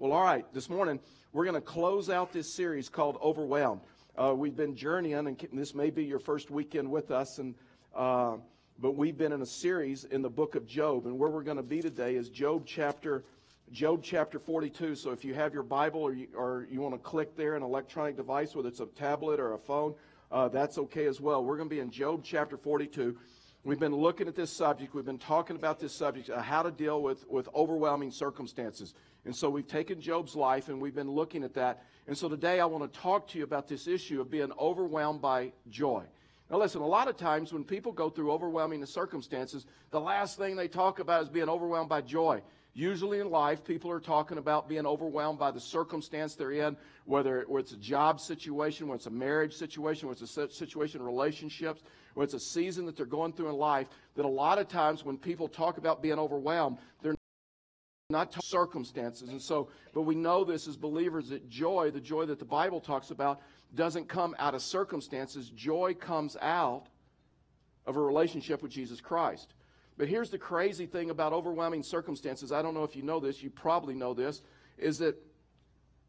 Well, all right, this morning we're going to close out this series called Overwhelmed. Uh, we've been journeying, and this may be your first weekend with us, and uh, but we've been in a series in the book of Job, and where we're going to be today is Job chapter Job chapter 42. So if you have your Bible or you, or you want to click there, an electronic device, whether it's a tablet or a phone, uh, that's okay as well. We're going to be in Job chapter 42. We've been looking at this subject. We've been talking about this subject, uh, how to deal with, with overwhelming circumstances. And so we've taken Job's life and we've been looking at that. And so today I want to talk to you about this issue of being overwhelmed by joy. Now, listen, a lot of times when people go through overwhelming circumstances, the last thing they talk about is being overwhelmed by joy. Usually in life, people are talking about being overwhelmed by the circumstance they're in, whether it's a job situation, whether it's a marriage situation, whether it's a situation in relationships, whether it's a season that they're going through in life. That a lot of times when people talk about being overwhelmed, they're not circumstances. And so, but we know this as believers that joy, the joy that the Bible talks about, doesn't come out of circumstances. Joy comes out of a relationship with Jesus Christ. But here's the crazy thing about overwhelming circumstances. I don't know if you know this, you probably know this, is that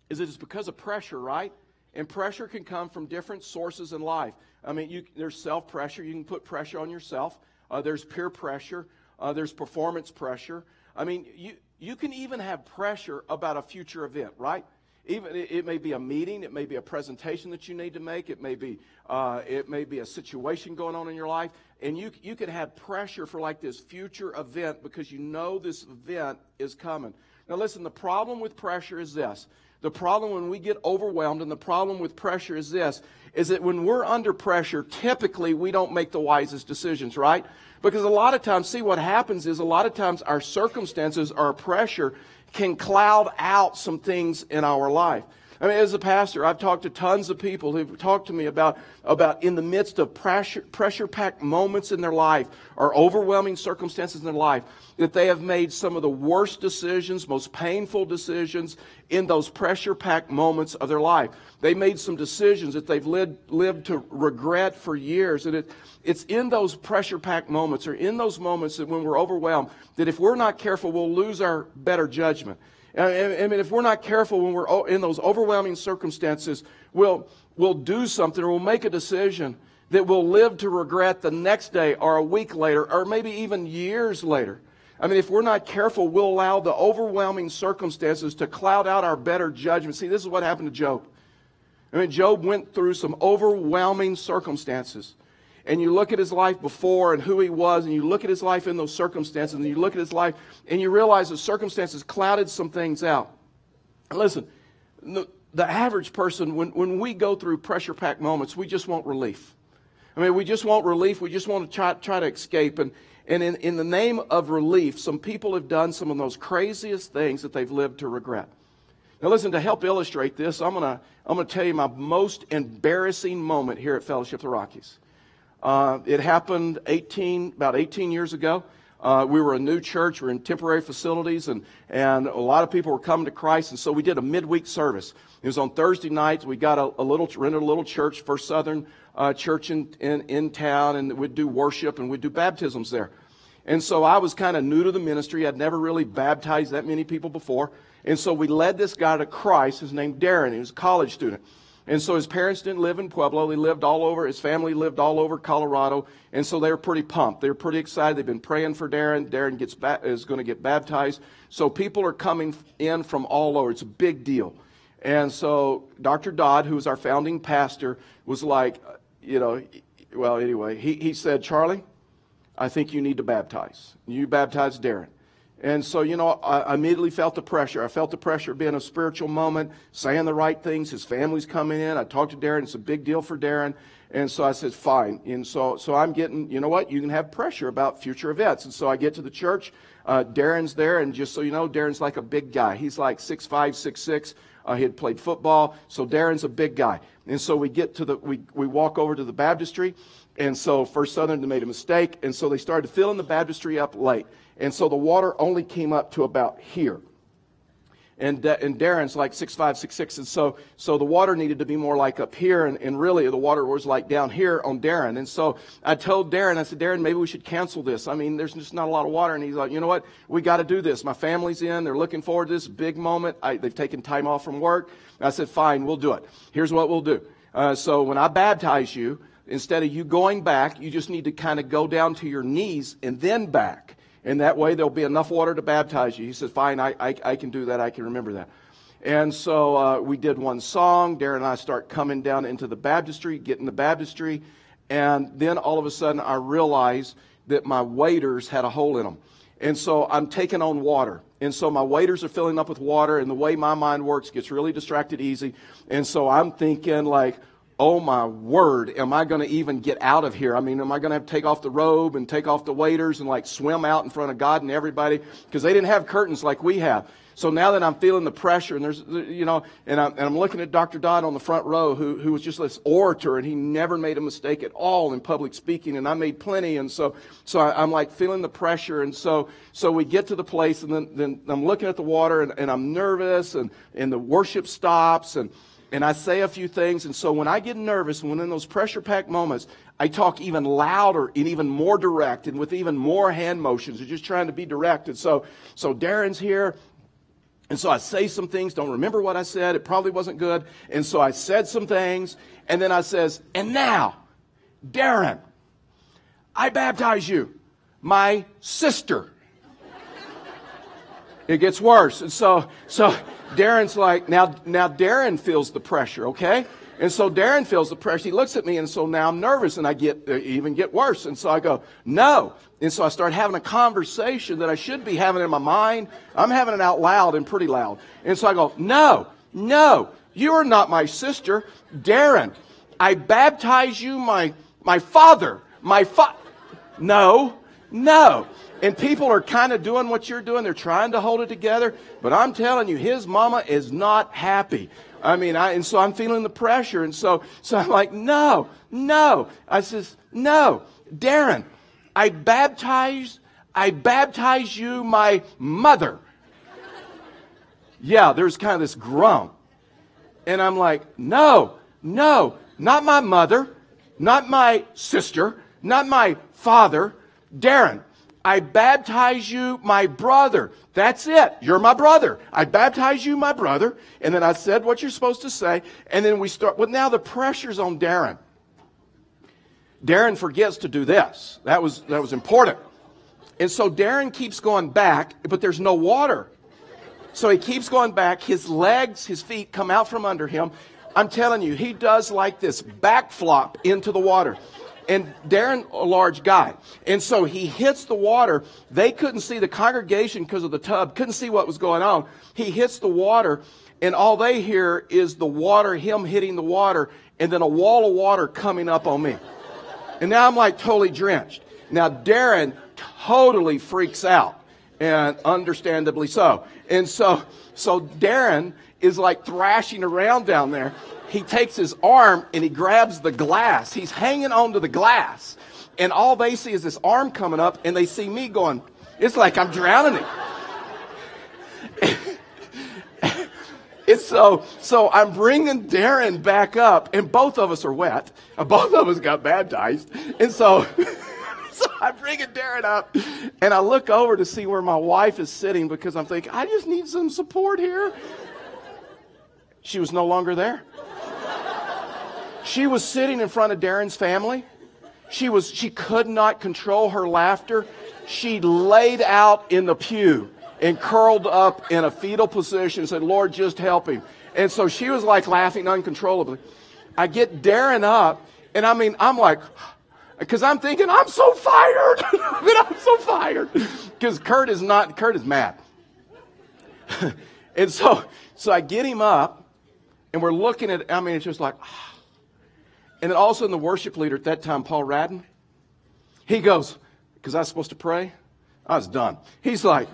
is it's because of pressure, right? And pressure can come from different sources in life. I mean, you, there's self pressure. You can put pressure on yourself. Uh, there's peer pressure. Uh, there's performance pressure. I mean, you, you can even have pressure about a future event, right? Even it may be a meeting, it may be a presentation that you need to make, it may be uh, it may be a situation going on in your life, and you you can have pressure for like this future event because you know this event is coming. Now, listen, the problem with pressure is this. The problem when we get overwhelmed, and the problem with pressure is this, is that when we're under pressure, typically we don't make the wisest decisions, right? Because a lot of times, see what happens is a lot of times our circumstances, our pressure can cloud out some things in our life. I mean, as a pastor, I've talked to tons of people who've talked to me about, about in the midst of pressure, pressure packed moments in their life or overwhelming circumstances in their life, that they have made some of the worst decisions, most painful decisions in those pressure packed moments of their life. They made some decisions that they've lived, lived to regret for years. And it, it's in those pressure packed moments or in those moments that when we're overwhelmed, that if we're not careful, we'll lose our better judgment. I mean, if we're not careful when we're in those overwhelming circumstances, we'll, we'll do something or we'll make a decision that we'll live to regret the next day or a week later or maybe even years later. I mean, if we're not careful, we'll allow the overwhelming circumstances to cloud out our better judgment. See, this is what happened to Job. I mean, Job went through some overwhelming circumstances and you look at his life before and who he was, and you look at his life in those circumstances, and you look at his life, and you realize the circumstances clouded some things out. listen, the, the average person, when, when we go through pressure packed moments, we just want relief. I mean, we just want relief. We just want to try, try to escape. And, and in, in the name of relief, some people have done some of those craziest things that they've lived to regret. Now, listen, to help illustrate this, I'm going to I'm going to tell you my most embarrassing moment here at Fellowship of the Rockies. Uh, it happened 18, about 18 years ago. Uh, we were a new church. We were in temporary facilities, and, and a lot of people were coming to Christ. And so we did a midweek service. It was on Thursday nights. We got a, a little rented a little church, First Southern uh, Church in, in, in town, and we'd do worship and we'd do baptisms there. And so I was kind of new to the ministry. I'd never really baptized that many people before. And so we led this guy to Christ. His name Darren. He was a college student. And so his parents didn't live in Pueblo. They lived all over, his family lived all over Colorado. And so they were pretty pumped. They were pretty excited. They've been praying for Darren. Darren gets ba- is going to get baptized. So people are coming in from all over. It's a big deal. And so Dr. Dodd, who was our founding pastor, was like, you know, well, anyway, he, he said, Charlie, I think you need to baptize. You baptize Darren. And so, you know, I immediately felt the pressure. I felt the pressure of being a spiritual moment, saying the right things. His family's coming in. I talked to Darren. It's a big deal for Darren. And so I said, fine. And so, so I'm getting, you know what? You can have pressure about future events. And so I get to the church. Uh, Darren's there. And just so you know, Darren's like a big guy. He's like six five, six six. Uh, he had played football. So Darren's a big guy. And so we get to the, we, we walk over to the baptistry. And so First Southern made a mistake. And so they started filling the baptistry up late. And so the water only came up to about here. and, and Darren's like six five, six six, and so so the water needed to be more like up here, and, and really the water was like down here on Darren. And so I told Darren, I said, Darren, maybe we should cancel this. I mean, there's just not a lot of water, and he's like, you know what, we got to do this. My family's in, they're looking forward to this big moment. I, they've taken time off from work. I said, fine, we'll do it. Here's what we'll do. Uh, so when I baptize you, instead of you going back, you just need to kind of go down to your knees and then back. And that way there'll be enough water to baptize you. He said, Fine, I, I, I can do that. I can remember that. And so uh, we did one song. Darren and I start coming down into the baptistry, getting the baptistry. And then all of a sudden I realized that my waders had a hole in them. And so I'm taking on water. And so my waders are filling up with water. And the way my mind works gets really distracted easy. And so I'm thinking, like, oh my word, am I going to even get out of here? I mean, am I going to have to take off the robe and take off the waders and like swim out in front of God and everybody? Because they didn't have curtains like we have. So now that I'm feeling the pressure and there's, you know, and I'm, and I'm looking at Dr. Dodd on the front row who, who was just this orator and he never made a mistake at all in public speaking and I made plenty. And so, so I, am like feeling the pressure. And so, so we get to the place and then, then I'm looking at the water and, and I'm nervous and, and the worship stops and, and I say a few things. And so when I get nervous, when in those pressure packed moments, I talk even louder and even more direct and with even more hand motions, and just trying to be direct. And so, so Darren's here. And so I say some things, don't remember what I said. It probably wasn't good. And so I said some things. And then I says, and now, Darren, I baptize you, my sister. It gets worse. And so, so Darren's like, now, now Darren feels the pressure, okay? And so Darren feels the pressure. He looks at me, and so now I'm nervous, and I get uh, even get worse. And so I go, no. And so I start having a conversation that I should be having in my mind. I'm having it out loud and pretty loud. And so I go, no, no, you are not my sister, Darren. I baptize you, my my father, my fa. No, no. And people are kind of doing what you're doing. They're trying to hold it together. But I'm telling you, his mama is not happy. I mean, I, and so I'm feeling the pressure. And so, so I'm like, no, no. I says, no, Darren, I baptize, I baptize you, my mother. yeah, there's kind of this groan. And I'm like, no, no, not my mother, not my sister, not my father, Darren. I baptize you, my brother. That's it. You're my brother. I baptize you, my brother. And then I said what you're supposed to say. And then we start. Well, now the pressure's on Darren. Darren forgets to do this. That was, that was important. And so Darren keeps going back, but there's no water. So he keeps going back. His legs, his feet come out from under him. I'm telling you, he does like this back flop into the water and Darren, a large guy. And so he hits the water. They couldn't see the congregation because of the tub, couldn't see what was going on. He hits the water, and all they hear is the water, him hitting the water, and then a wall of water coming up on me. And now I'm like totally drenched. Now Darren totally freaks out, and understandably so. And so, so Darren is like thrashing around down there he takes his arm and he grabs the glass. He's hanging onto the glass. And all they see is this arm coming up, and they see me going, it's like I'm drowning it. it's so, so I'm bringing Darren back up, and both of us are wet. Both of us got baptized. And so, so I'm bringing Darren up, and I look over to see where my wife is sitting because I'm thinking, I just need some support here. She was no longer there. She was sitting in front of Darren's family. She was she could not control her laughter. She laid out in the pew and curled up in a fetal position and said, Lord, just help him. And so she was like laughing uncontrollably. I get Darren up, and I mean, I'm like, because I'm thinking, I'm so fired. I I'm so fired. Because Kurt is not, Kurt is mad. and so, so I get him up, and we're looking at, I mean, it's just like, and then all of a sudden, the worship leader at that time, Paul Radden, he goes, because I was supposed to pray, I was done. He's like,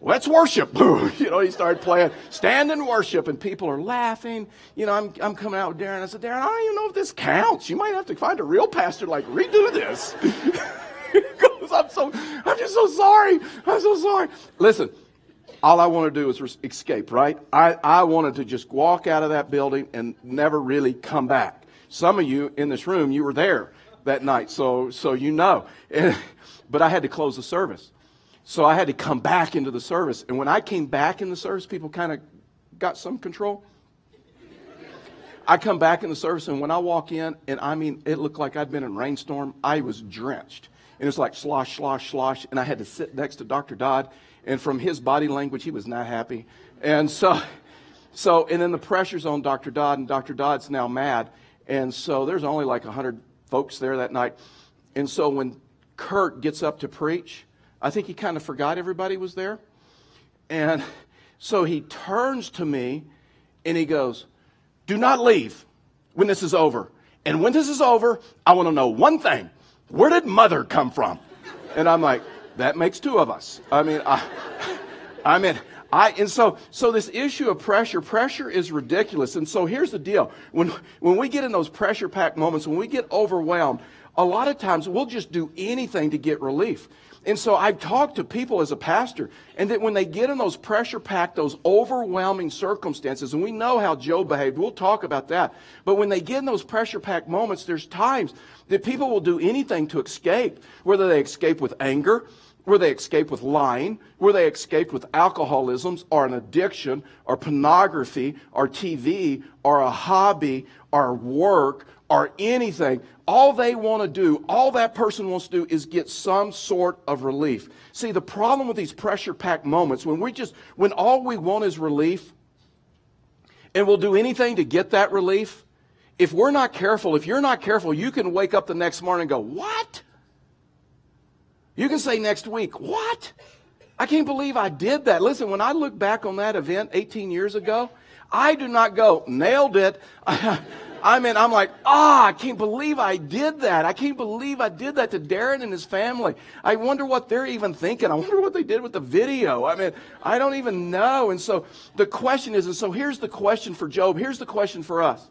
let's worship. you know, he started playing, stand and worship, and people are laughing. You know, I'm, I'm coming out with Darren. I said, Darren, I don't even know if this counts. You might have to find a real pastor, like, redo this. he goes, I'm so, I'm just so sorry. I'm so sorry. Listen, all I wanted to do was escape, right? I, I wanted to just walk out of that building and never really come back. Some of you in this room, you were there that night, so, so you know. And, but I had to close the service. So I had to come back into the service. And when I came back in the service, people kind of got some control. I come back in the service, and when I walk in, and I mean, it looked like I'd been in a rainstorm. I was drenched. And it was like slosh, slosh, slosh. And I had to sit next to Dr. Dodd. And from his body language, he was not happy. And so, so, and then the pressure's on Dr. Dodd, and Dr. Dodd's now mad. And so there's only like 100 folks there that night. And so when Kurt gets up to preach, I think he kind of forgot everybody was there. And so he turns to me and he goes, Do not leave when this is over. And when this is over, I want to know one thing where did mother come from? And I'm like, That makes two of us. I mean, I, I mean, I, and so, so this issue of pressure, pressure is ridiculous. And so here's the deal. When, when we get in those pressure packed moments, when we get overwhelmed, a lot of times we'll just do anything to get relief. And so I've talked to people as a pastor, and that when they get in those pressure packed, those overwhelming circumstances, and we know how Job behaved, we'll talk about that. But when they get in those pressure packed moments, there's times that people will do anything to escape, whether they escape with anger, where they escape with lying, where they escape with alcoholisms or an addiction or pornography or TV or a hobby or work or anything. All they want to do, all that person wants to do is get some sort of relief. See, the problem with these pressure packed moments, when we just, when all we want is relief, and we'll do anything to get that relief, if we're not careful, if you're not careful, you can wake up the next morning and go, What? You can say next week, What? I can't believe I did that. Listen, when I look back on that event 18 years ago, I do not go, nailed it. I mean, I'm like, ah, oh, I can't believe I did that. I can't believe I did that to Darren and his family. I wonder what they're even thinking. I wonder what they did with the video. I mean, I don't even know. And so the question is, and so here's the question for Job. Here's the question for us.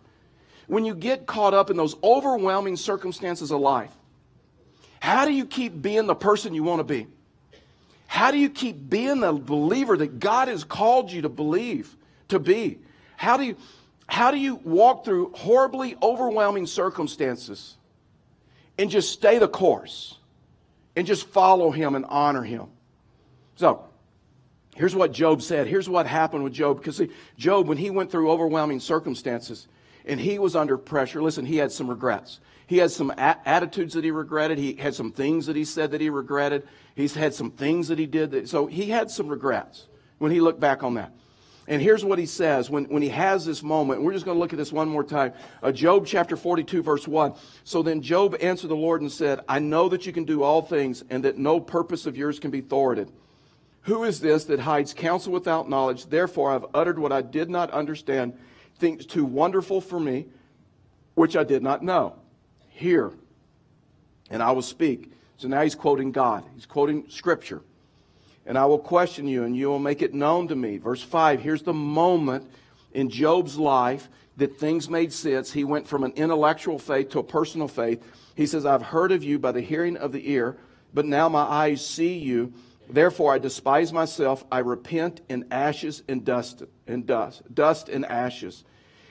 When you get caught up in those overwhelming circumstances of life, how do you keep being the person you want to be? How do you keep being the believer that God has called you to believe, to be? How do you how do you walk through horribly overwhelming circumstances and just stay the course and just follow him and honor him? So, here's what Job said. Here's what happened with Job. Because see, Job, when he went through overwhelming circumstances and he was under pressure, listen, he had some regrets. He has some a- attitudes that he regretted. He had some things that he said that he regretted. He's had some things that he did. That, so he had some regrets when he looked back on that. And here's what he says when, when he has this moment. We're just going to look at this one more time. Uh, Job chapter 42, verse 1. So then Job answered the Lord and said, I know that you can do all things and that no purpose of yours can be thwarted. Who is this that hides counsel without knowledge? Therefore, I've uttered what I did not understand, things too wonderful for me, which I did not know. Hear, and I will speak. So now he's quoting God, he's quoting Scripture and I will question you, and you will make it known to me. Verse 5 here's the moment in Job's life that things made sense. He went from an intellectual faith to a personal faith. He says, I've heard of you by the hearing of the ear, but now my eyes see you. Therefore I despise myself. I repent in ashes and dust and dust, dust and ashes.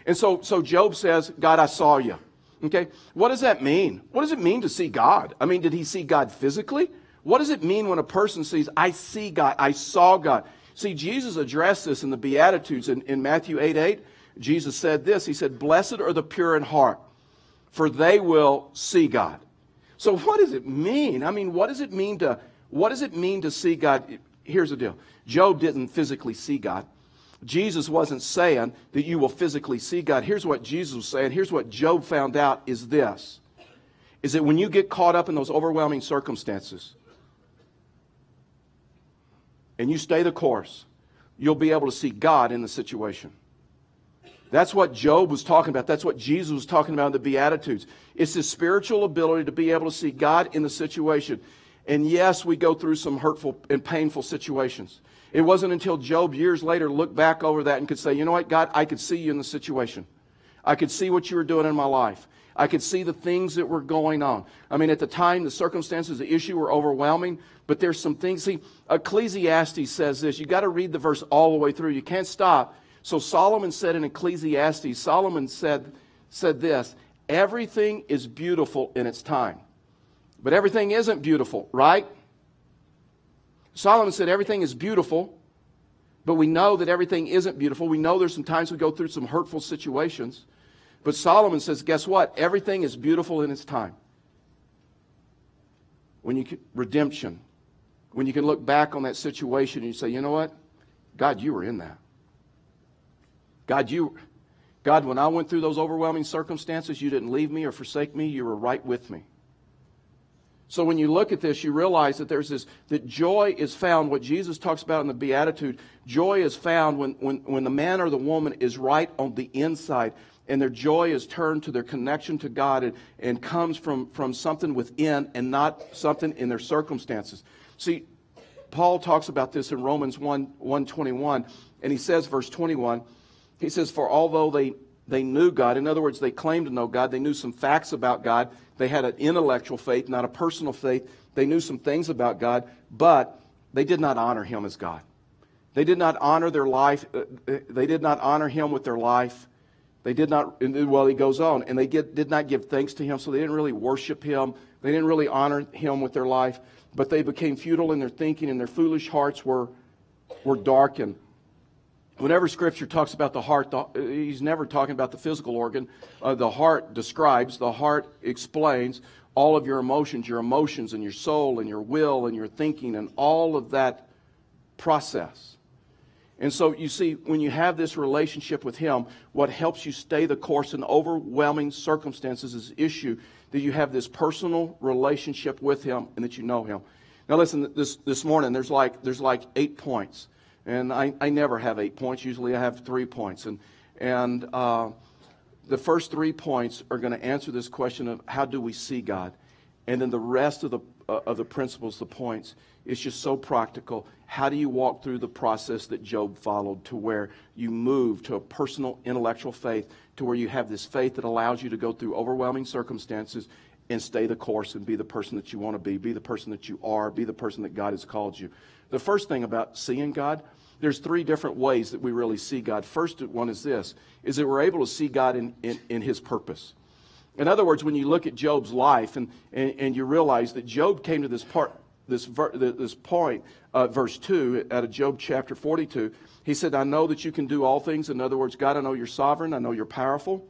And so, so Job says, God, I saw you. Okay? What does that mean? What does it mean to see God? I mean, did he see God physically? What does it mean when a person sees, I see God, I saw God? See, Jesus addressed this in the Beatitudes in, in Matthew 8 8. Jesus said this He said, Blessed are the pure in heart, for they will see God. So what does it mean? I mean, what does it mean to what does it mean to see God? Here's the deal. Job didn't physically see God. Jesus wasn't saying that you will physically see God. Here's what Jesus was saying. Here's what Job found out is this. Is that when you get caught up in those overwhelming circumstances, and you stay the course, you'll be able to see God in the situation. That's what Job was talking about. That's what Jesus was talking about in the Beatitudes. It's the spiritual ability to be able to see God in the situation. And yes, we go through some hurtful and painful situations. It wasn't until Job years later looked back over that and could say, you know what, God, I could see you in the situation. I could see what you were doing in my life. I could see the things that were going on. I mean, at the time, the circumstances, the issue were overwhelming, but there's some things. See, Ecclesiastes says this. You got to read the verse all the way through. You can't stop. So Solomon said in Ecclesiastes, Solomon said, said this everything is beautiful in its time. But everything isn't beautiful, right? Solomon said everything is beautiful, but we know that everything isn't beautiful. We know there's some times we go through some hurtful situations. But Solomon says, guess what? Everything is beautiful in its time. When you can, redemption, when you can look back on that situation and you say, you know what? God, you were in that. God, you, God, when I went through those overwhelming circumstances, you didn't leave me or forsake me. You were right with me. So when you look at this, you realize that there's this, that joy is found, what Jesus talks about in the Beatitude, joy is found when, when, when the man or the woman is right on the inside and their joy is turned to their connection to God and, and comes from, from something within and not something in their circumstances. See, Paul talks about this in Romans 1 121, and he says, verse 21, he says, For although they, they knew God, in other words, they claimed to know God, they knew some facts about God, they had an intellectual faith, not a personal faith, they knew some things about God, but they did not honor him as God. They did not honor their life, uh, uh, they did not honor him with their life. They did not, well, he goes on, and they get, did not give thanks to him, so they didn't really worship him. They didn't really honor him with their life, but they became futile in their thinking, and their foolish hearts were, were darkened. Whenever Scripture talks about the heart, the, he's never talking about the physical organ. Uh, the heart describes, the heart explains all of your emotions, your emotions, and your soul, and your will, and your thinking, and all of that process. And so you see, when you have this relationship with Him, what helps you stay the course in overwhelming circumstances is issue that you have this personal relationship with Him and that you know Him. Now listen, this, this morning there's like, there's like eight points. And I, I never have eight points. Usually I have three points. And, and uh, the first three points are going to answer this question of how do we see God? And then the rest of the, uh, of the principles, the points, is just so practical. How do you walk through the process that Job followed to where you move to a personal intellectual faith, to where you have this faith that allows you to go through overwhelming circumstances and stay the course and be the person that you want to be, be the person that you are, be the person that God has called you. The first thing about seeing God, there's three different ways that we really see God. First one is this, is that we're able to see God in, in, in his purpose. In other words, when you look at Job's life and, and, and you realize that Job came to this part, this, ver, this point, uh, verse 2, out of Job chapter 42, he said, I know that you can do all things. In other words, God, I know you're sovereign. I know you're powerful.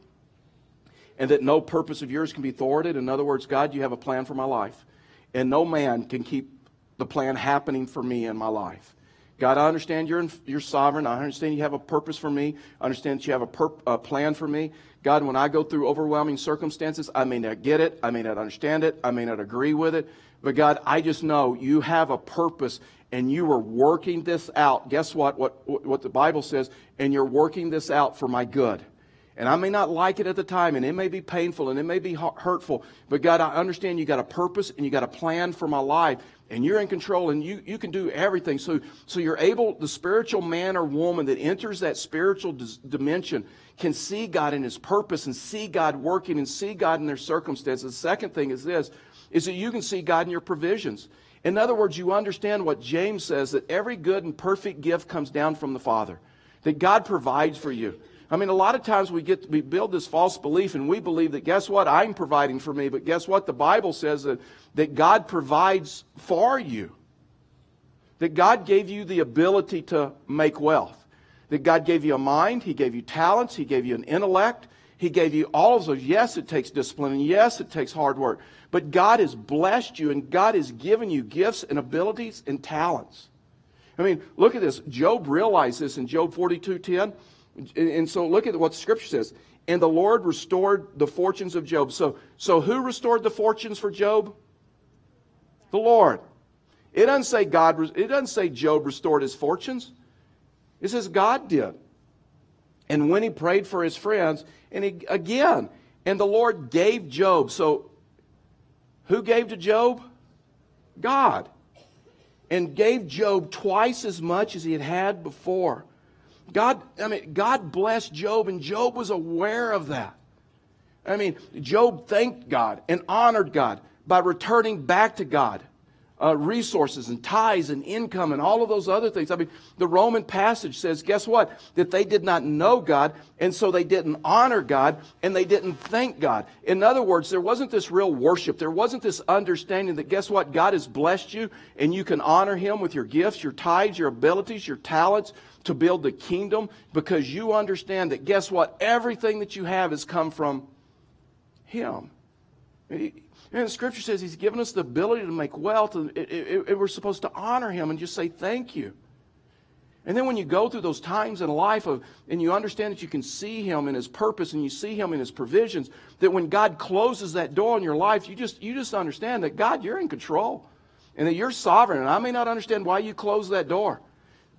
And that no purpose of yours can be thwarted. In other words, God, you have a plan for my life. And no man can keep the plan happening for me in my life. God, I understand you're, in, you're sovereign. I understand you have a purpose for me. I understand that you have a, perp, a plan for me. God, when I go through overwhelming circumstances, I may not get it. I may not understand it. I may not agree with it. But God, I just know you have a purpose and you are working this out. Guess what? What, what the Bible says, and you're working this out for my good. And I may not like it at the time, and it may be painful, and it may be hurtful, but God, I understand you got a purpose and you got a plan for my life, and you're in control, and you, you can do everything. So, so you're able, the spiritual man or woman that enters that spiritual dimension can see God in his purpose and see God working and see God in their circumstances. The second thing is this, is that you can see God in your provisions. In other words, you understand what James says, that every good and perfect gift comes down from the Father, that God provides for you. I mean, a lot of times we get we build this false belief and we believe that guess what? I'm providing for me, but guess what? The Bible says that, that God provides for you. That God gave you the ability to make wealth. That God gave you a mind, He gave you talents, He gave you an intellect, He gave you all of those. Yes, it takes discipline, and yes, it takes hard work. But God has blessed you, and God has given you gifts and abilities and talents. I mean, look at this. Job realized this in Job 42 10. And so look at what scripture says. And the Lord restored the fortunes of Job. So, so who restored the fortunes for Job? The Lord. It doesn't say God, it doesn't say Job restored his fortunes. It says God did. And when he prayed for his friends, and he, again, and the Lord gave Job. So who gave to Job? God. And gave Job twice as much as he had had before. God, I mean, God blessed Job, and Job was aware of that. I mean, Job thanked God and honored God by returning back to God uh, resources and ties and income and all of those other things. I mean, the Roman passage says, guess what? That they did not know God, and so they didn't honor God, and they didn't thank God. In other words, there wasn't this real worship. There wasn't this understanding that, guess what? God has blessed you, and you can honor Him with your gifts, your tithes, your abilities, your talents to build the kingdom because you understand that, guess what? Everything that you have has come from Him. And scripture says he's given us the ability to make wealth, and it, it, we're supposed to honor him and just say thank you. And then when you go through those times in life of, and you understand that you can see him in his purpose and you see him in his provisions, that when God closes that door in your life, you just, you just understand that God, you're in control and that you're sovereign. And I may not understand why you closed that door,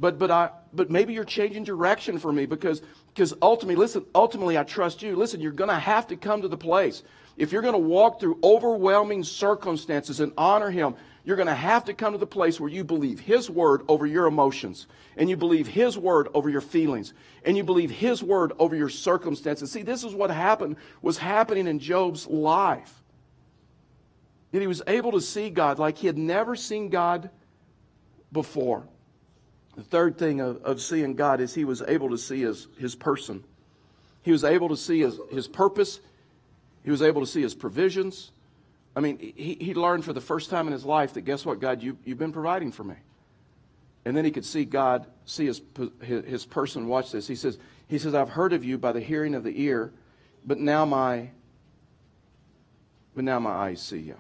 but, but, I, but maybe you're changing direction for me because, because ultimately, listen, ultimately I trust you. Listen, you're going to have to come to the place if you're going to walk through overwhelming circumstances and honor Him, you're going to have to come to the place where you believe His word over your emotions, and you believe His word over your feelings, and you believe His word over your circumstances. See, this is what happened, was happening in Job's life. That he was able to see God like he had never seen God before. The third thing of, of seeing God is he was able to see his, his person. He was able to see his, his purpose he was able to see his provisions. I mean, he, he learned for the first time in his life that guess what, God, you, you've been providing for me. And then he could see God, see his, his, his person. Watch this. He says, he says, I've heard of you by the hearing of the ear, but now my, but now my eyes see you.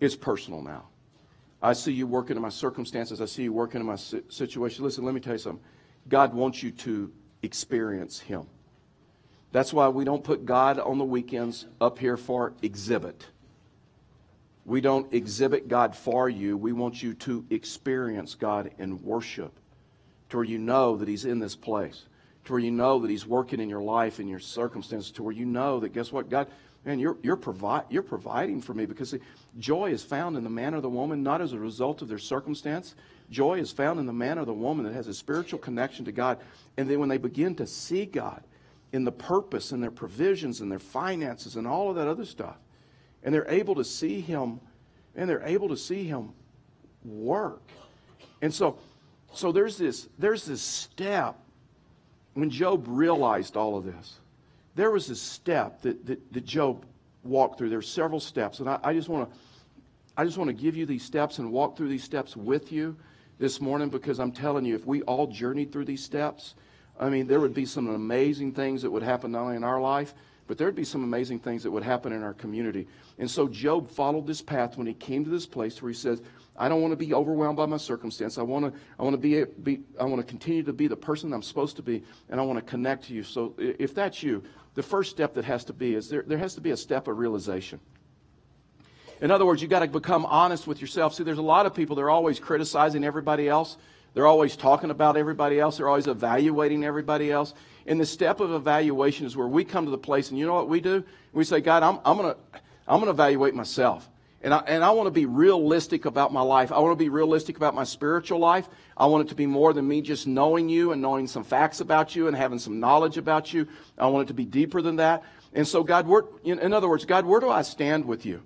It's personal now. I see you working in my circumstances. I see you working in my situation. Listen, let me tell you something. God wants you to experience Him. That's why we don't put God on the weekends up here for exhibit. We don't exhibit God for you. We want you to experience God in worship to where you know that He's in this place, to where you know that He's working in your life, in your circumstances, to where you know that, guess what, God, man, you're, you're, provi- you're providing for me because joy is found in the man or the woman, not as a result of their circumstance. Joy is found in the man or the woman that has a spiritual connection to God. And then when they begin to see God, in the purpose and their provisions and their finances and all of that other stuff. And they're able to see him, and they're able to see him work. And so, so there's this, there's this step when Job realized all of this. There was a step that, that, that Job walked through. There are several steps, and I, I just want to I just want to give you these steps and walk through these steps with you this morning because I'm telling you, if we all journeyed through these steps, I mean, there would be some amazing things that would happen not only in our life, but there'd be some amazing things that would happen in our community. And so Job followed this path when he came to this place where he says, I don't want to be overwhelmed by my circumstance. I want to, I want to be, be, I want to continue to be the person I'm supposed to be, and I want to connect to you. So if that's you, the first step that has to be is there, there has to be a step of realization. In other words, you've got to become honest with yourself. See, there's a lot of people, they're always criticizing everybody else. They're always talking about everybody else. They're always evaluating everybody else. And the step of evaluation is where we come to the place, and you know what we do? We say, God, I'm, I'm going to I'm going to evaluate myself. And I, and I want to be realistic about my life. I want to be realistic about my spiritual life. I want it to be more than me just knowing you and knowing some facts about you and having some knowledge about you. I want it to be deeper than that. And so, God, where, in other words, God, where do I stand with you?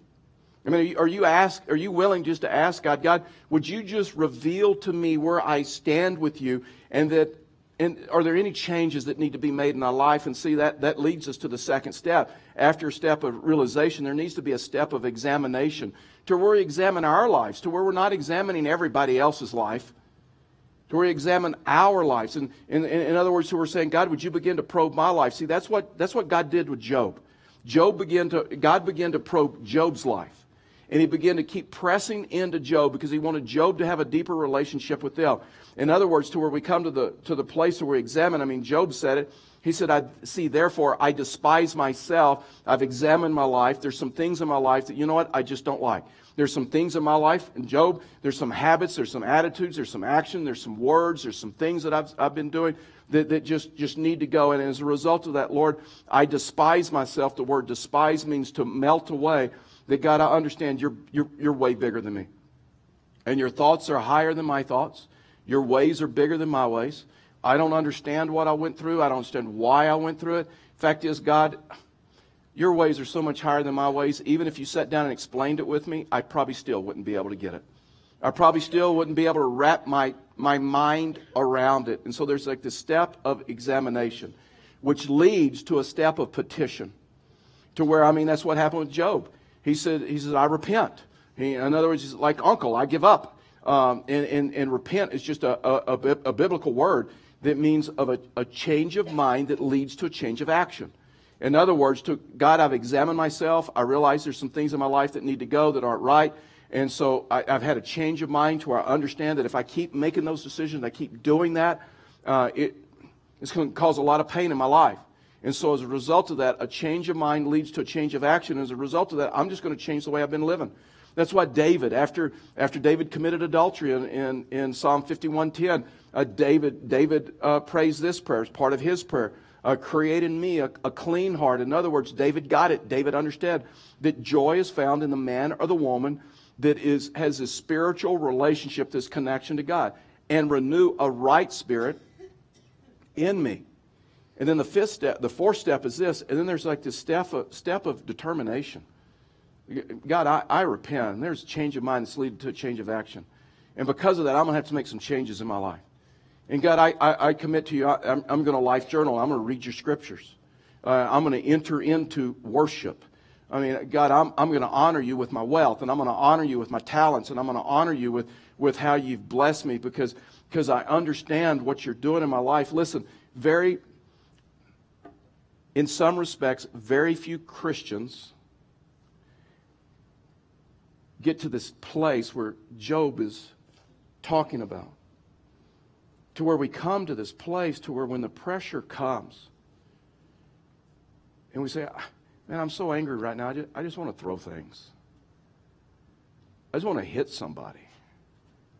I mean, are you ask, are you willing just to ask God, God, would you just reveal to me where I stand with you and that and are there any changes that need to be made in our life? And see that that leads us to the second step. After a step of realization, there needs to be a step of examination to where we examine our lives, to where we're not examining everybody else's life, to where we examine our lives. And in, other words, to we're saying, God, would you begin to probe my life? See, that's what that's what God did with Job. Job began to God began to probe Job's life. And he began to keep pressing into Job because he wanted Job to have a deeper relationship with them. In other words, to where we come to the, to the place where we examine, I mean, Job said it. He said, I see, therefore, I despise myself. I've examined my life. There's some things in my life that, you know what, I just don't like. There's some things in my life, and Job, there's some habits, there's some attitudes, there's some action, there's some words, there's some things that I've, I've been doing that, that just, just need to go. And as a result of that, Lord, I despise myself. The word despise means to melt away that God, I understand you're, you're, you're way bigger than me. And your thoughts are higher than my thoughts. Your ways are bigger than my ways. I don't understand what I went through. I don't understand why I went through it. Fact is, God, your ways are so much higher than my ways. Even if you sat down and explained it with me, I probably still wouldn't be able to get it. I probably still wouldn't be able to wrap my, my mind around it. And so there's like this step of examination, which leads to a step of petition. To where, I mean, that's what happened with Job. He said, he says, I repent. He, in other words, he's like uncle, I give up. Um, and, and, and repent is just a, a, a, a biblical word that means of a, a change of mind that leads to a change of action. In other words, to God, I've examined myself. I realize there's some things in my life that need to go that aren't right. And so I, have had a change of mind to where I understand that if I keep making those decisions, I keep doing that, uh, it, it's going to cause a lot of pain in my life. And so as a result of that, a change of mind leads to a change of action. As a result of that, I'm just going to change the way I've been living. That's why David, after, after David committed adultery in, in, in Psalm 51.10, uh, David, David uh, prays this prayer as part of his prayer. Uh, create in me a, a clean heart. In other words, David got it. David understood that joy is found in the man or the woman that is, has a spiritual relationship, this connection to God, and renew a right spirit in me. And then the fifth step, the fourth step is this, and then there's like this step of, step of determination. God, I, I repent, and there's a change of mind that's leading to a change of action. And because of that, I'm going to have to make some changes in my life. And God, I, I, I commit to you, I, am going to life journal. I'm going to read your scriptures. Uh, I'm going to enter into worship. I mean, God, I'm, I'm going to honor you with my wealth, and I'm going to honor you with my talents, and I'm going to honor you with, with how you've blessed me because, because I understand what you're doing in my life. Listen, very, in some respects, very few Christians get to this place where Job is talking about. To where we come to this place to where when the pressure comes, and we say, ah, Man, I'm so angry right now. I just, I just want to throw things. I just want to hit somebody.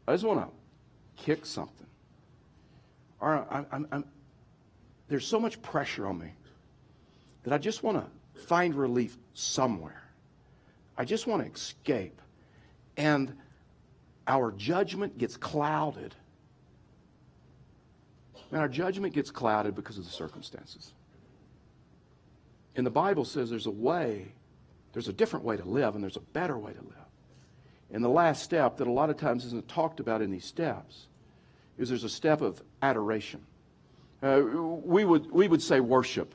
I just want to kick something. Or I'm, I'm, I'm, there's so much pressure on me that I just want to find relief somewhere. I just want to escape. And our judgment gets clouded. And our judgment gets clouded because of the circumstances. And the Bible says there's a way, there's a different way to live, and there's a better way to live. And the last step that a lot of times isn't talked about in these steps is there's a step of adoration. Uh, we, would, we would say worship.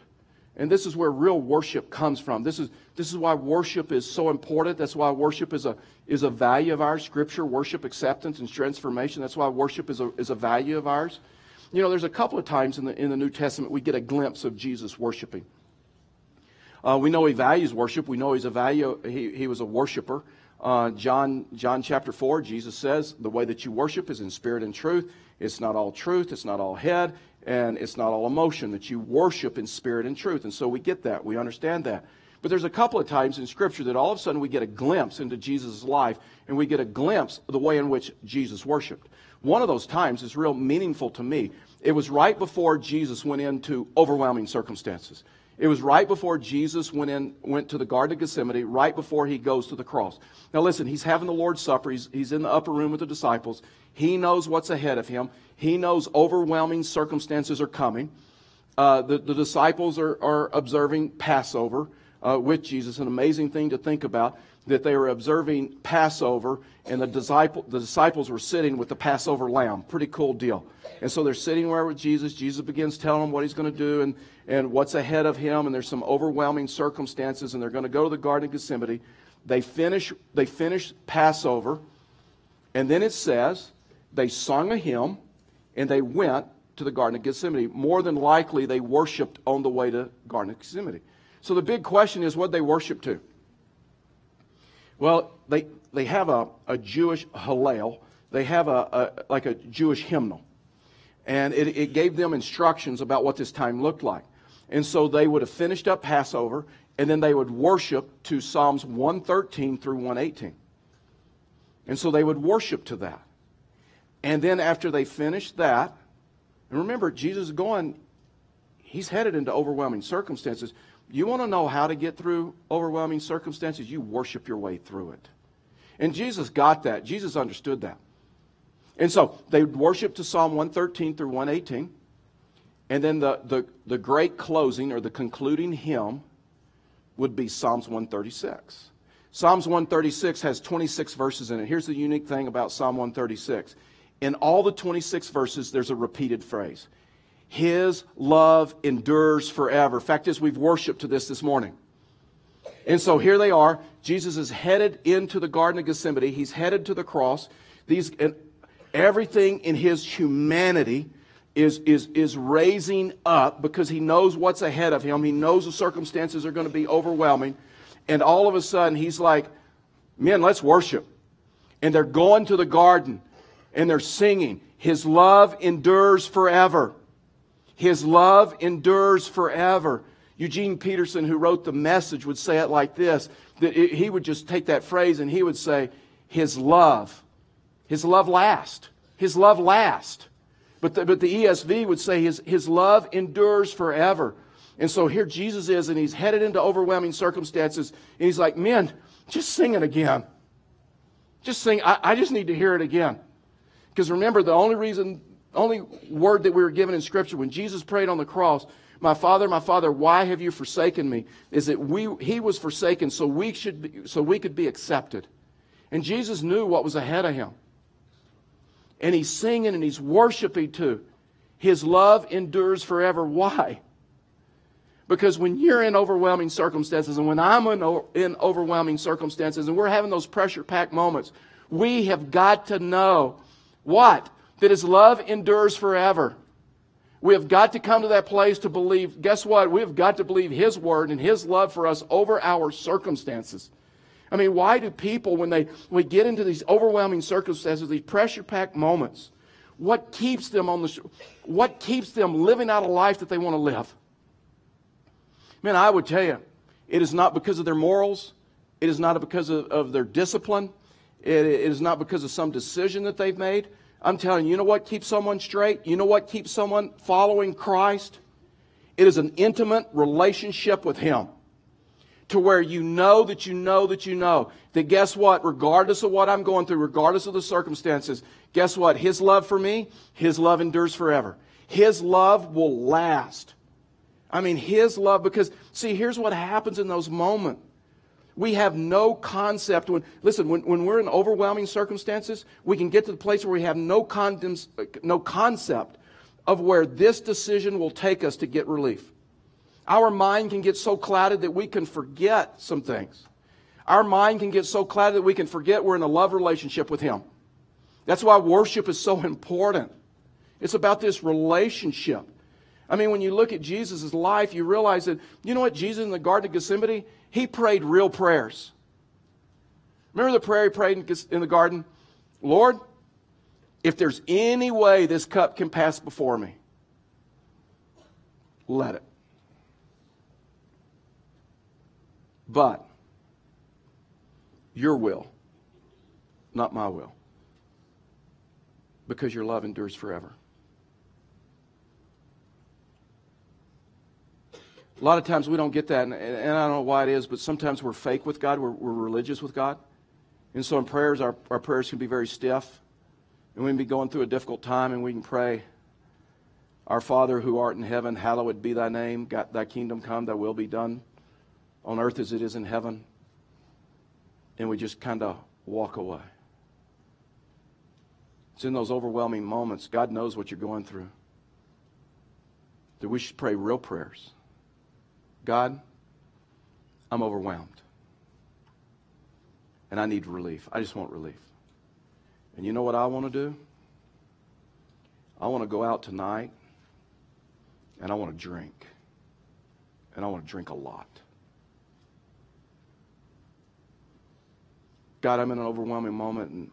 And this is where real worship comes from. This is, this is why worship is so important. That's why worship is a, is a value of ours. Scripture, worship, acceptance, and transformation. That's why worship is a, is a value of ours. You know, there's a couple of times in the, in the New Testament we get a glimpse of Jesus worshiping. Uh, we know he values worship. We know he's a value. He, he was a worshiper. Uh, John, John chapter 4, Jesus says, The way that you worship is in spirit and truth. It's not all truth, it's not all head, and it's not all emotion, that you worship in spirit and truth. And so we get that. We understand that. But there's a couple of times in Scripture that all of a sudden we get a glimpse into Jesus' life, and we get a glimpse of the way in which Jesus worshiped. One of those times is real meaningful to me. It was right before Jesus went into overwhelming circumstances. It was right before Jesus went in, went to the Garden of Gethsemane, right before he goes to the cross. Now listen, he's having the Lord's Supper. He's, he's in the upper room with the disciples. He knows what's ahead of him. He knows overwhelming circumstances are coming. Uh, the, the disciples are, are observing Passover uh, with Jesus, an amazing thing to think about that they were observing Passover, and the, disciple, the disciples were sitting with the Passover lamb. Pretty cool deal. And so they're sitting there with Jesus. Jesus begins telling them what he's going to do and, and what's ahead of him, and there's some overwhelming circumstances, and they're going to go to the Garden of Gethsemane. They finish, they finish Passover, and then it says they sung a hymn, and they went to the Garden of Gethsemane. More than likely, they worshiped on the way to Garden of Gethsemane. So the big question is what they worship to? Well, they, they have a, a Jewish Hallel. They have a, a like a Jewish hymnal. And it, it gave them instructions about what this time looked like. And so they would have finished up Passover, and then they would worship to Psalms 113 through 118. And so they would worship to that. And then after they finished that, and remember, Jesus is going, he's headed into overwhelming circumstances. You want to know how to get through overwhelming circumstances? You worship your way through it. And Jesus got that. Jesus understood that. And so they worship to Psalm 113 through 118. And then the, the, the great closing or the concluding hymn would be Psalms 136. Psalms 136 has 26 verses in it. Here's the unique thing about Psalm 136. In all the 26 verses, there's a repeated phrase. His love endures forever. Fact is, we've worshiped to this this morning. And so here they are. Jesus is headed into the Garden of Gethsemane. He's headed to the cross. These, and everything in his humanity is, is, is raising up because he knows what's ahead of him. He knows the circumstances are going to be overwhelming. And all of a sudden, he's like, Men, let's worship. And they're going to the garden and they're singing, His love endures forever. His love endures forever. Eugene Peterson, who wrote the message, would say it like this that he would just take that phrase and he would say, His love, His love lasts. His love lasts. But the, but the ESV would say his, his love endures forever. And so here Jesus is, and he's headed into overwhelming circumstances. And he's like, Men, just sing it again. Just sing. I, I just need to hear it again. Because remember, the only reason, only word that we were given in Scripture when Jesus prayed on the cross, my Father, my Father, why have you forsaken me? Is that we, he was forsaken so we, should be, so we could be accepted. And Jesus knew what was ahead of him and he's singing and he's worshiping too. His love endures forever. Why? Because when you're in overwhelming circumstances, and when I'm in, in overwhelming circumstances, and we're having those pressure packed moments, we have got to know what? That His love endures forever. We have got to come to that place to believe, guess what? We have got to believe His word and His love for us over our circumstances. I mean, why do people, when they we get into these overwhelming circumstances, these pressure-packed moments, what keeps them on the what keeps them living out a life that they want to live? Man, I would tell you, it is not because of their morals. It is not because of, of their discipline. It, it is not because of some decision that they've made. I'm telling you, you know what keeps someone straight? You know what keeps someone following Christ? It is an intimate relationship with Him to where you know that you know that you know that guess what? Regardless of what I'm going through, regardless of the circumstances, guess what? His love for me, His love endures forever. His love will last. I mean, His love, because see, here's what happens in those moments. We have no concept when, listen, when, when we're in overwhelming circumstances, we can get to the place where we have no, condoms, no concept of where this decision will take us to get relief. Our mind can get so clouded that we can forget some things. Our mind can get so clouded that we can forget we're in a love relationship with Him. That's why worship is so important. It's about this relationship. I mean, when you look at Jesus' life, you realize that, you know what, Jesus in the Garden of Gethsemane, he prayed real prayers. Remember the prayer he prayed in the garden? Lord, if there's any way this cup can pass before me, let it. But your will, not my will. Because your love endures forever. A lot of times we don't get that, and, and, I don't know why it is, but sometimes we're fake with God, we're, we're religious with God. And so in prayers, our, our prayers can be very stiff, and we can be going through a difficult time, and we can pray, Our Father who art in heaven, hallowed be thy name, thy kingdom come, thy will be done on earth as it is in heaven, and we just kind of walk away. It's in those overwhelming moments. God knows what you're going through. That we should pray real prayers. God, I'm overwhelmed. And I need relief. I just want relief. And you know what I want to do? I want to go out tonight and I want to drink. And I want to drink a lot. God, I'm in an overwhelming moment and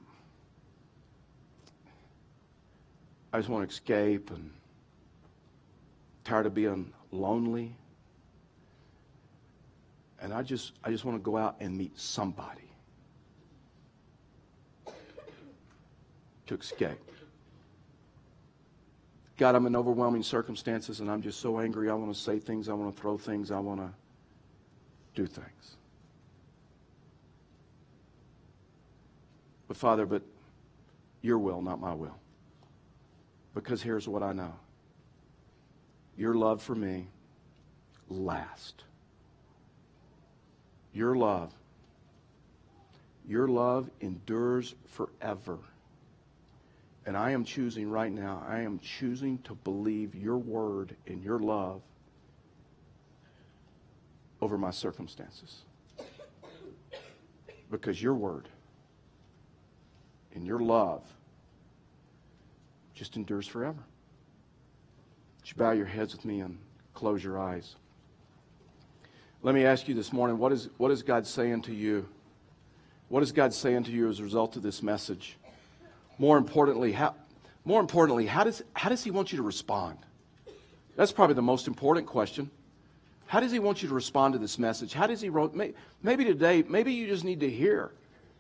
I just want to escape and tired of being lonely. And I just I just want to go out and meet somebody to escape. God, I'm in overwhelming circumstances and I'm just so angry. I want to say things, I want to throw things, I want to do things. But Father, but your will, not my will. Because here's what I know your love for me last. Your love, your love endures forever. And I am choosing right now, I am choosing to believe your word and your love over my circumstances. Because your word and your love just endures forever. Would you bow your heads with me and close your eyes? Let me ask you this morning what is, what is God saying to you? What is God saying to you as a result of this message? More importantly, how, more importantly, how does, how does He want you to respond? That's probably the most important question. How does He want you to respond to this message? How does He, maybe today, maybe you just need to hear.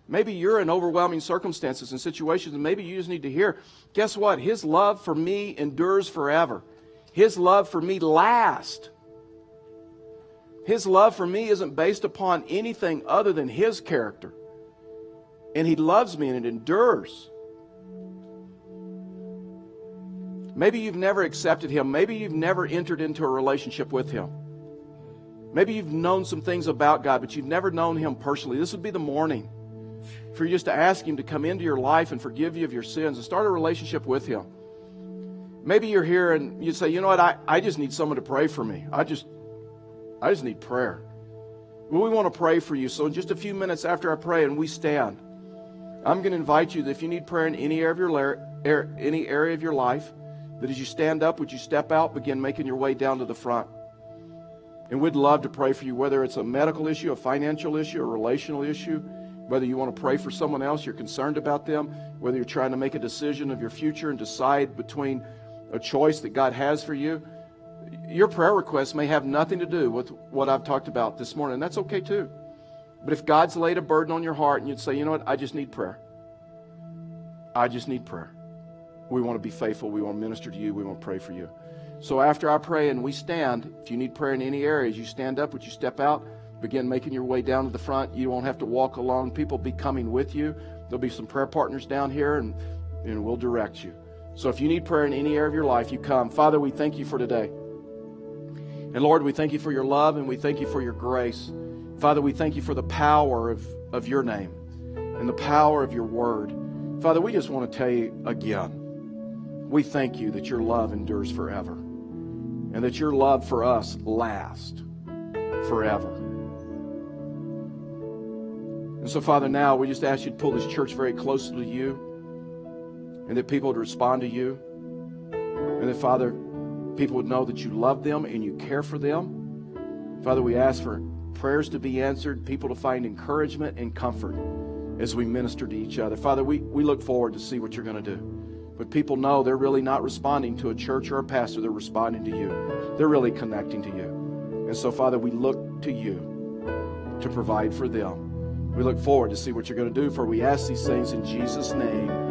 Maybe you're in overwhelming circumstances and situations, and maybe you just need to hear. Guess what? His love for me endures forever. His love for me lasts. His love for me isn't based upon anything other than His character. And He loves me and it endures. Maybe you've never accepted Him. Maybe you've never entered into a relationship with Him. Maybe you've known some things about God, but you've never known Him personally. This would be the morning for you just to ask Him to come into your life and forgive you of your sins and start a relationship with Him. Maybe you're here and you say, you know what, I, I just need someone to pray for me. I just I just need prayer. Well, we want to pray for you. So in just a few minutes after I pray and we stand, I'm going to invite you that if you need prayer in any area of your, any area of your life, that as you stand up, would you step out, begin making your way down to the front? And we'd love to pray for you, whether it's a medical issue, a financial issue, a relational issue, whether you want to pray for someone else, you're concerned about them, whether you're trying to make a decision of your future and decide between a choice that God has for you. Your prayer request may have nothing to do with what I've talked about this morning, and that's okay too. But if God's laid a burden on your heart and you'd say, you know what, I just need prayer. I just need prayer. We want to be faithful. We want to minister to you. We want to pray for you. So after I pray and we stand, if you need prayer in any areas, you stand up, would you step out, begin making your way down to the front. You won't have to walk alone. People be coming with you. There'll be some prayer partners down here, and, and we'll direct you. So if you need prayer in any area of your life, you come. Father, we thank you for today. And Lord, we thank you for your love and we thank you for your grace. Father, we thank you for the power of, of your name and the power of your word. Father, we just want to tell you again we thank you that your love endures forever and that your love for us lasts forever. And so, Father, now we just ask you to pull this church very closely to you and that people would respond to you. And that, Father, people would know that you love them and you care for them. Father, we ask for prayers to be answered, people to find encouragement and comfort as we minister to each other. Father, we, we look forward to see what you're going to do. But people know they're really not responding to a church or a pastor, they're responding to you. They're really connecting to you. And so, Father, we look to you to provide for them. We look forward to see what you're going to do, for we ask these things in Jesus' name.